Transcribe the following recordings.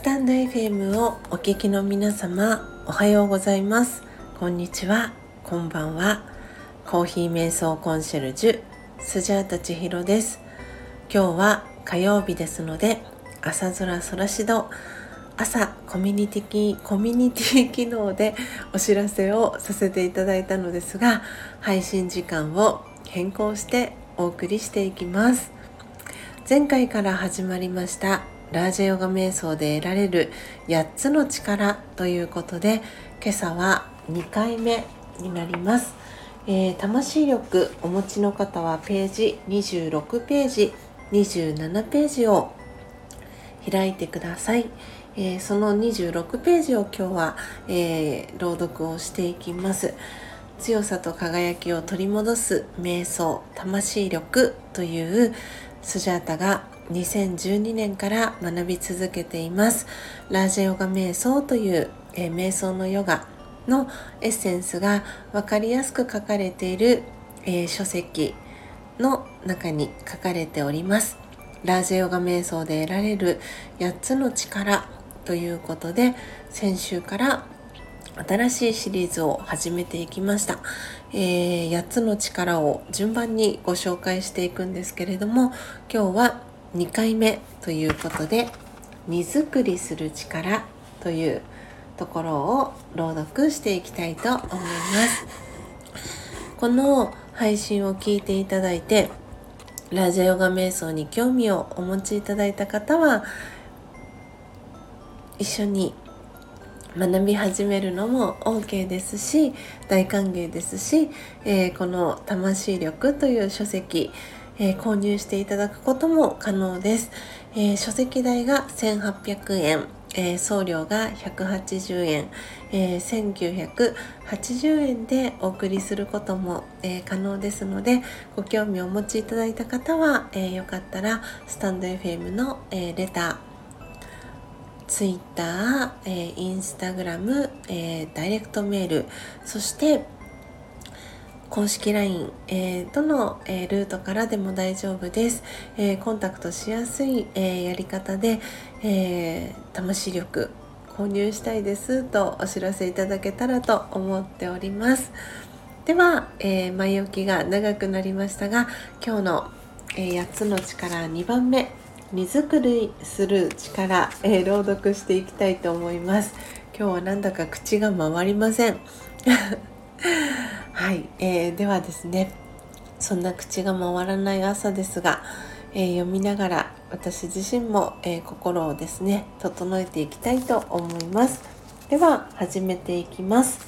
スタンド FM をお聞きの皆様おはようございます。こんにちは。こんばんは。コーヒー瞑想コンシェルジュスジャータ千尋です。今日は火曜日ですので朝空空しど朝コミュニティコミュニティ機能で お知らせをさせていただいたのですが配信時間を変更してお送りしていきます。前回から始まりましたラージェヨガ瞑想で得られる8つの力ということで今朝は2回目になります、えー、魂力お持ちの方はページ26ページ27ページを開いてください、えー、その26ページを今日は、えー、朗読をしていきます。強さと輝きを取り戻す瞑想魂力というスジャータが2012年から学び続けています。ラージェヨガ瞑想という、えー、瞑想のヨガのエッセンスが分かりやすく書かれている、えー、書籍の中に書かれております。ラージェヨガ瞑想で得られる8つの力ということで先週から新しいシリーズを始めていきました、えー、8つの力を順番にご紹介していくんですけれども今日は2回目ということで荷造りする力というところを朗読していきたいと思います。この配信を聞いていただいてラジオヨガ瞑想に興味をお持ちいただいた方は一緒に学び始めるのも OK ですし大歓迎ですし、えー、この「魂力」という書籍、えー、購入していただくことも可能です、えー、書籍代が1800円。えー、送料が180円、えー、1980円でお送りすることも、えー、可能ですのでご興味をお持ちいただいた方は、えー、よかったらスタンド FM の、えレター Twitter、えー、Instagram、え、ダイレクトメールそして公式 LINE、えー、どの、えー、ルートからでも大丈夫です、えー、コンタクトしやすい、えやり方で、え魂力購入したいですとお知らせいただけたらと思っております。では、え前置きが長くなりましたが今日の、え8つの力2番目荷造りする力、えー、朗読していきたいと思います。今日はなんだか口が回りません。はい、えー、ではですねそんな口が回らない朝ですが、えー、読みながら私自身も、えー、心をですね整えていきたいと思います。では始めていきます。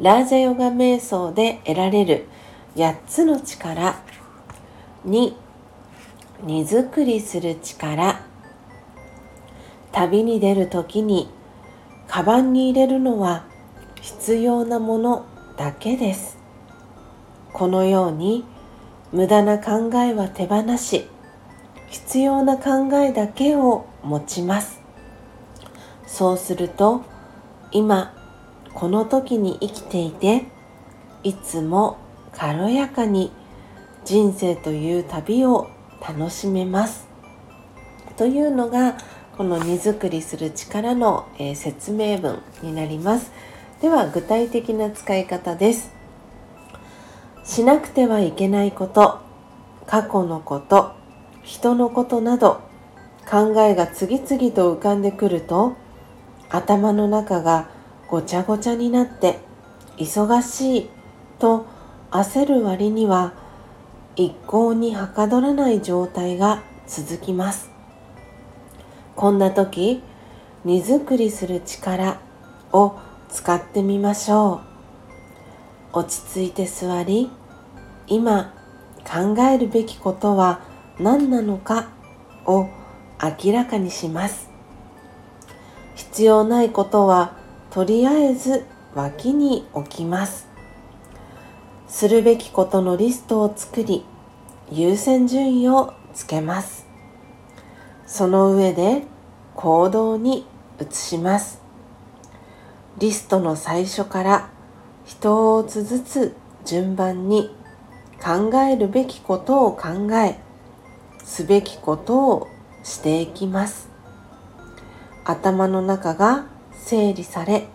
ラージャヨガ瞑想で得られる8つの力2荷造りする力旅に出る時にカバンに入れるのは必要なものだけです。このように無駄な考えは手放し必要な考えだけを持ちます。そうすると今この時に生きていていつも軽やかに人生という旅を楽しめます。というのがこの荷造りする力の、え、説明文になります。では具体的な使い方です。しなくてはいけないこと過去のこと人のことなど考えが次々と浮かんでくると頭の中がごちゃごちゃになって忙しいと焦る割には一向にはかどらない状態が続きます。こんな時荷造りする力を使ってみましょう。落ち着いて座り今考えるべきことは何なのかを明らかにします。必要ないことはとりあえず脇に置きます。するべきことのリストを作り優先順位をつけます。その上で行動に移します。リストの最初から一つずつ順番に考えるべきことを考えすべきことをしていきます。頭の中が整理され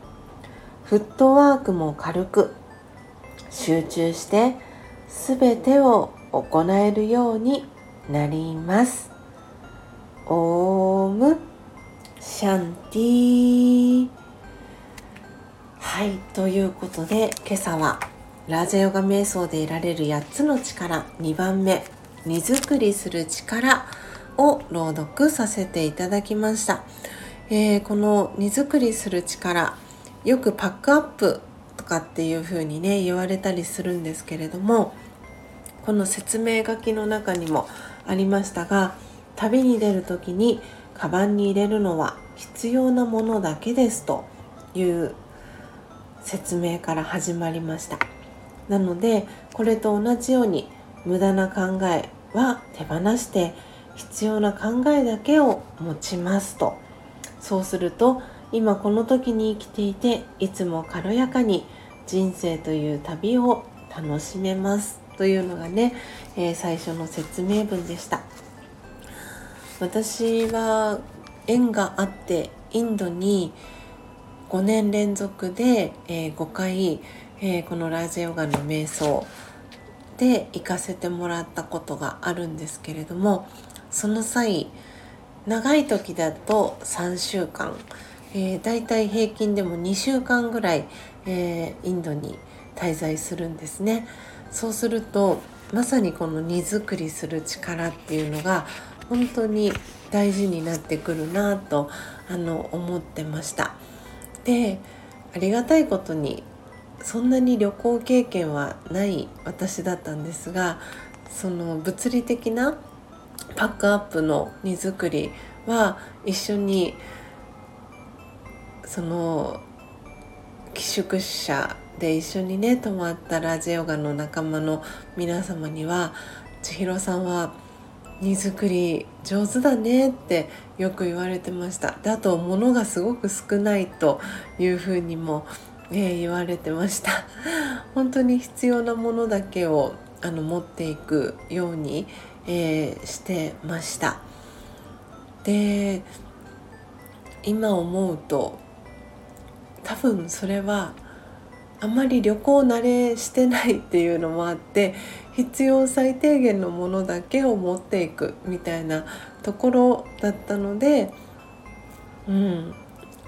フットワークも軽く集中して全てを行えるようになります。オームシャンティはいということで今朝はラジャヨガ瞑想で得られる8つの力2番目荷造りする力を朗読させていただきました、えー、この荷造りする力よくパックアップとかっていう風にね言われたりするんですけれどもこの説明書きの中にもありましたが旅に出る時にカバンに入れるのは必要なものだけですという説明から始まりました。なのでこれと同じように無駄な考えは手放して必要な考えだけを持ちますと。そうすると今この時に生きていていつも軽やかに人生という旅を楽しめます。というのがね、えー、最初の説明文でした。私は縁があってインドに5年連続で、えー、5回、えー、このラージヨガの瞑想で行かせてもらったことがあるんですけれどもその際長い時だと3週間、えー、だいたい平均でも2週間ぐらい、えー、インドに滞在するんですね。そうするとまさにこの荷造りする力っていうのが本当に大事になってくるなとあの思ってましたでありがたいことにそんなに旅行経験はない私だったんですがその物理的なパックアップの荷造りは一緒にその寄宿舎で一緒にね泊まったラジオガの仲間の皆様には千尋さんは荷造り上手だねってよく言われてました。であと物がすごく少ないというふうにも、えー、言われてました。本当に必要なものだけをあの持っていくように、えー、してました。で今思うと多分それはあまり旅行慣れしてないっていうのもあって必要最低限のものだけを持っていくみたいなところだったので、うん、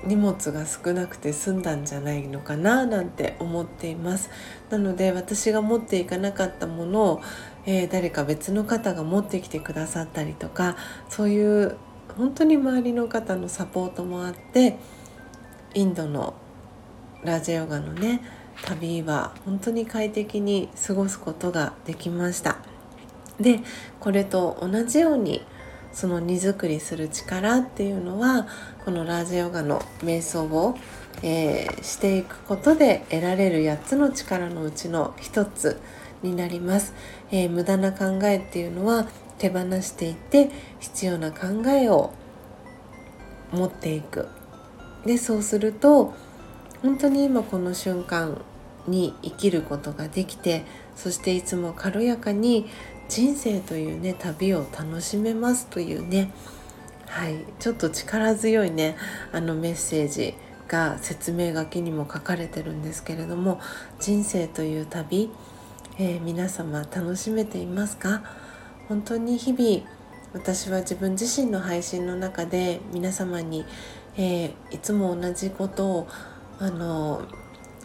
荷物が少なくて済んだんじゃないのかななんて思っています。なので私が持っていかなかったものを、えー、誰か別の方が持ってきてくださったりとかそういう本当に周りの方のサポートもあってインドのラジャヨガのね旅は本当に快適に過ごすことができました。でこれと同じようにその荷造りする力っていうのはこのラージヨガの瞑想を、えー、していくことで得られる8つの力のうちの1つになります、えー、無駄な考えっていうのは手放していって必要な考えを持っていく。でそうすると本当に今この瞬間に生きることができてそしていつも軽やかに人生というね旅を楽しめますというねはいちょっと力強いねあのメッセージが説明書きにも書かれてるんですけれども人生という旅、えー、皆様楽しめていますか？本当に日々私は自分自身の配信の中で皆様に、えー、いつも同じことをあの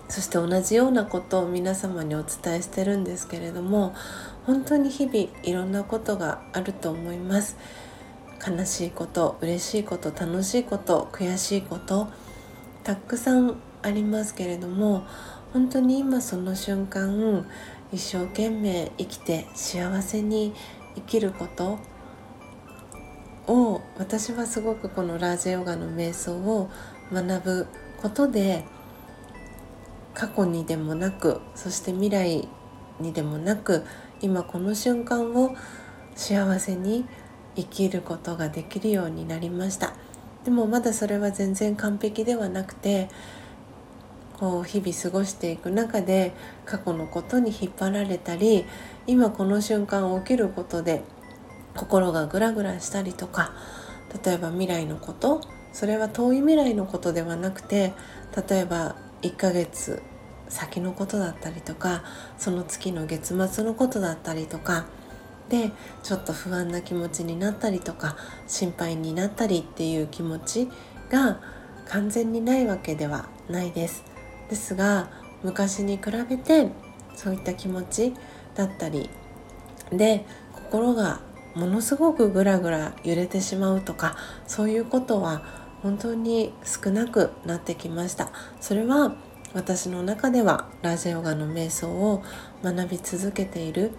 そして同じようなことを皆様にお伝えしてるんですけれども本当に日々いろんなことがあると思います。悲しいこと嬉しいこと楽しいこと悔しいことたくさんありますけれども本当に今その瞬間一生懸命生きて幸せに生きることを私はすごくこのラージヨガの瞑想を学ぶことで過去にでもなくそして未来にでもなく今この瞬間を幸せに生きることができるようになりました。でもまだそれは全然完璧ではなくてこう日々過ごしていく中で過去のことに引っ張られたり今この瞬間起きることで心がグラグラしたりとか例えば未来のことそれは遠い未来のことではなくて例えば1ヶ月先のことだったりとかその月の月末のことだったりとかでちょっと不安な気持ちになったりとか心配になったりっていう気持ちが完全にないわけではないです。ですが昔に比べてそういった気持ちだったりで心がものすごくぐらぐら揺れてしまうとかそういうことは本当に少なくなってきました。それは私の中ではラジオガの瞑想を学び続けている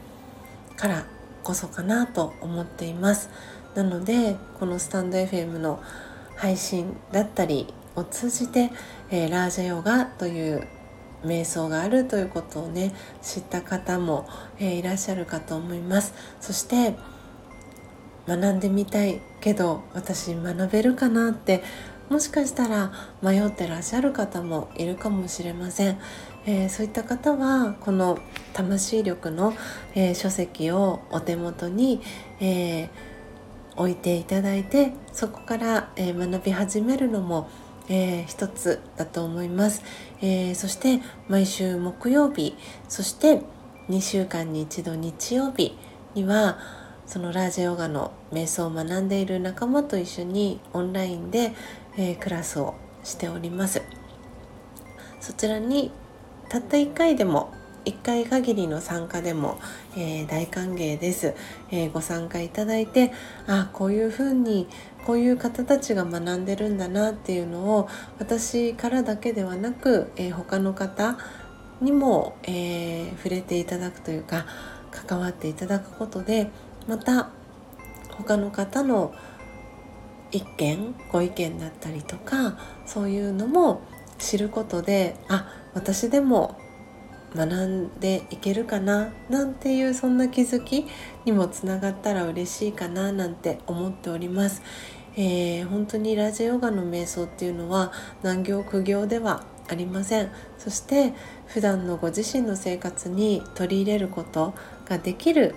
からこそかなと思っています。なのでこのスタンド FM の配信だったりを通じて、えー、ラージャヨガという瞑想があるということをね知った方も、えー、いらっしゃるかと思います。そして学んでみたいけど私学べるかなってもしかしたら迷ってらっしゃる方もいるかもしれません、えー、そういった方はこの魂力の、えー、書籍をお手元に、えー、置いていただいてそこから、え学び始めるのもえー、一つだと思います、えー、そして毎週木曜日そして2週間に一度日曜日にはそのラージヨガの瞑想を学んでいる仲間と一緒にオンラインで、えー、クラスをしております。そちらにたった1回でも1回限りの参加でも、えー、大歓迎です、えー、ご参加いただいてあこういうふうにこういう方たちが学んでるんだなっていうのを私からだけではなく、えー、他の方にも、え触れていただくというか関わっていただくことでまた他の方の意見ご意見だったりとかそういうのも知ることであ私でも学んでいけるかななんていうそんな気づきにもつながったら嬉しいかななんて思っております。えー、本当にラジオガの瞑想っていうのは難行苦行ではありませんそして普段のご自身の生活に取り入れることができる、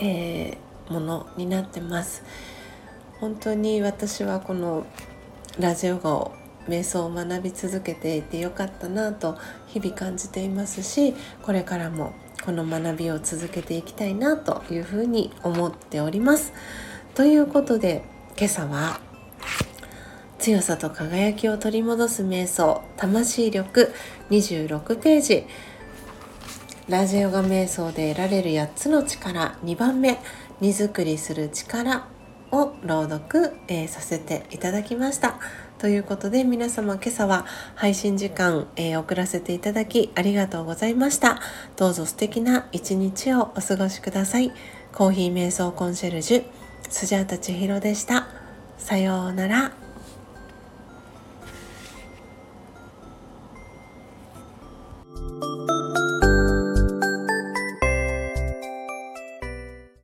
えー、ものになってます本当に私はこのラジオガを瞑想を学び続けていてよかったなと日々感じていますしこれからもこの学びを続けていきたいなというふうに思っております。ということで今朝は強さと輝きを取り戻す瞑想魂力26ページラジオガ瞑想で得られる8つの力2番目荷造りする力を朗読、えー、させていただきました。ということで皆様今朝は配信時間、えー、遅らせていただきありがとうございました。どうぞ素敵な一日をお過ごしください。コーヒー瞑想コンシェルジュスジャータ千尋でした。さようなら。